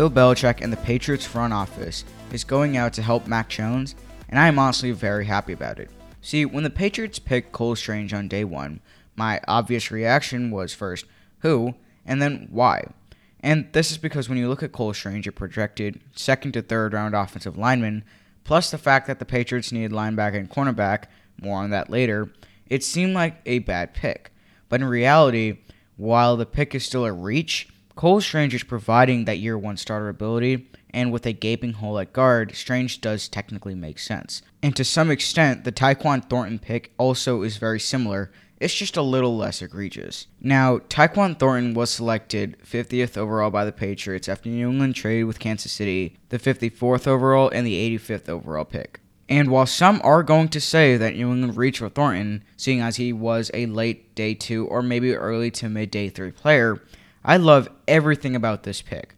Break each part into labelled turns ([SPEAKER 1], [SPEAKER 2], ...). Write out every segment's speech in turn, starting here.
[SPEAKER 1] Bill Belichick and the Patriots front office is going out to help Mac Jones, and I am honestly very happy about it. See, when the Patriots picked Cole Strange on day one, my obvious reaction was first, who, and then why. And this is because when you look at Cole Strange, a projected second to third round offensive lineman, plus the fact that the Patriots needed linebacker and cornerback, more on that later, it seemed like a bad pick. But in reality, while the pick is still a reach, Cole Strange is providing that year one starter ability, and with a gaping hole at guard, Strange does technically make sense. And to some extent, the Tyquan Thornton pick also is very similar, it's just a little less egregious. Now, Tyquan Thornton was selected 50th overall by the Patriots after New England traded with Kansas City, the 54th overall and the 85th overall pick. And while some are going to say that New England reached for Thornton, seeing as he was a late day two or maybe early to mid day three player, I love everything about this pick.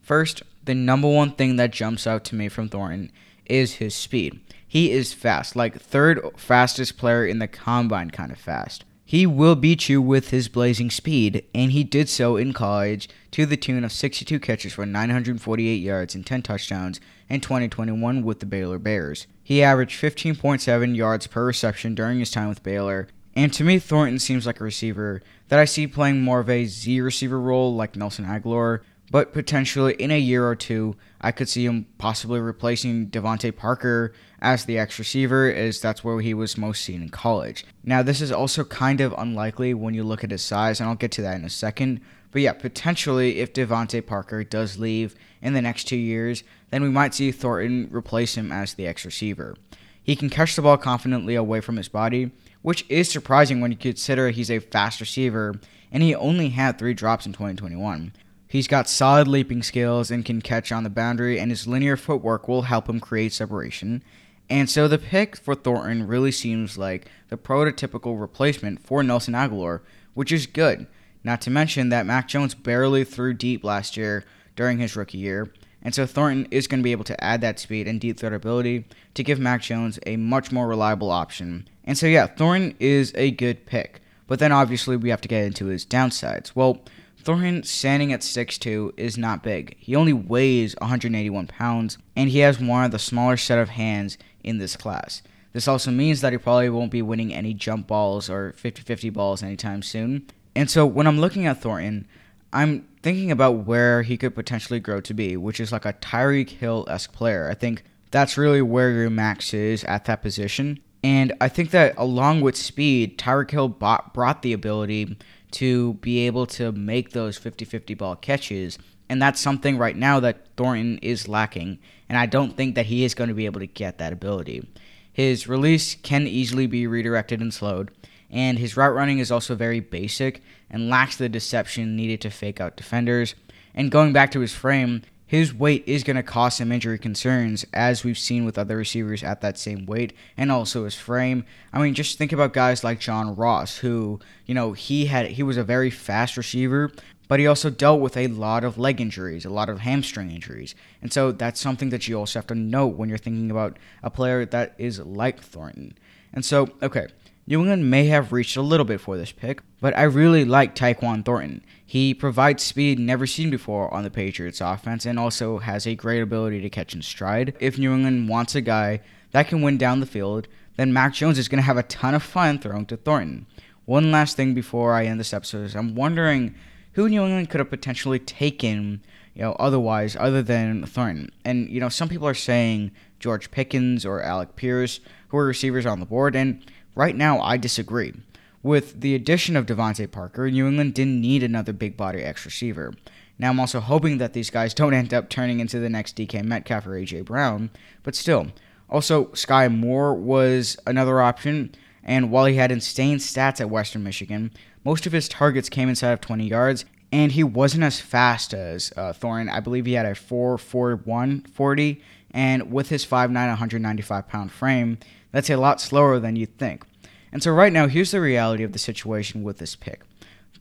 [SPEAKER 1] First, the number one thing that jumps out to me from Thornton is his speed. He is fast, like third fastest player in the combine kind of fast. He will beat you with his blazing speed, and he did so in college to the tune of 62 catches for 948 yards and 10 touchdowns in 2021 with the Baylor Bears. He averaged 15.7 yards per reception during his time with Baylor, and to me, Thornton seems like a receiver that I see playing more of a Z receiver role like Nelson Agholor, but potentially in a year or two, I could see him possibly replacing DeVante Parker as the X receiver, as that's where he was most seen in college. Now, this is also kind of unlikely when you look at his size, and I'll get to that in a second. But yeah, potentially, if DeVante Parker does leave in the next two years, then we might see Thornton replace him as the X receiver. He can catch the ball confidently away from his body, which is surprising when you consider he's a fast receiver and he only had three drops in 2021. He's got solid leaping skills and can catch on the boundary, and his linear footwork will help him create separation. And so the pick for Thornton really seems like the prototypical replacement for Nelson Agholor, which is good. Not to mention that Mac Jones barely threw deep last year during his rookie year, and so Thornton is going to be able to add that speed and deep threat ability to give Mac Jones a much more reliable option. And so, yeah, Thornton is a good pick. But then obviously we have to get into his downsides. Well, Thornton standing at 6'2 is not big. He only weighs 181 pounds, and he has one of the smaller set of hands in this class. This also means that he probably won't be winning any jump balls or 50 50 balls anytime soon. And so when I'm looking at Thornton, I'm thinking about where he could potentially grow to be, which is like a Tyreek Hill esque player. I think that's really where your max is at that position. And I think that along with speed, Tyreek Hill bought, brought the ability to be able to make those 50 50 ball catches. And that's something right now that Thornton is lacking. And I don't think that he is going to be able to get that ability. His release can easily be redirected and slowed. And his route running is also very basic and lacks the deception needed to fake out defenders. And going back to his frame, his weight is going to cause some injury concerns, as we've seen with other receivers at that same weight, and also his frame. I mean, just think about guys like John Ross, who, you know, he had he was a very fast receiver, but he also dealt with a lot of leg injuries, a lot of hamstring injuries, and so that's something that you also have to note when you're thinking about a player that is like Thornton. And so, okay, New England may have reached a little bit for this pick, but I really like Tyquan Thornton. He provides speed never seen before on the Patriots offense and also has a great ability to catch in stride. If New England wants a guy that can win down the field, then Mac Jones is going to have a ton of fun throwing to Thornton. One last thing before I end this episode is I'm wondering who New England could have potentially taken, you know, otherwise other than Thornton. And you know, some people are saying George Pickens or Alec Pierce, who are receivers on the board, and Right now, I disagree. With the addition of DeVante Parker, New England didn't need another big body X receiver. Now, I'm also hoping that these guys don't end up turning into the next DK Metcalf or AJ Brown, but still. Also, Skyy Moore was another option, and while he had insane stats at Western Michigan, most of his targets came inside of 20 yards, and he wasn't as fast as uh. I believe he had a 4 4 1 40, and with his 5'9, 195 pound frame, that's a lot slower than you'd think. And so, right now, here's the reality of the situation with this pick.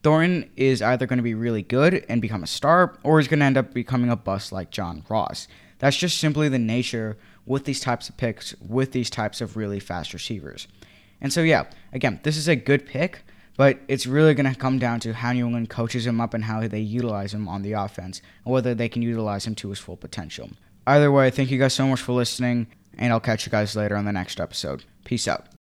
[SPEAKER 1] Thornton is either going to be really good and become a star, or he's going to end up becoming a bust like John Ross. That's just simply the nature with these types of picks, with these types of really fast receivers. And so, yeah, again, this is a good pick, But it's really going to come down to how New England coaches him up and how they utilize him on the offense, and whether they can utilize him to his full potential. Either way, thank you guys so much for listening, and I'll catch you guys later on the next episode. Peace out.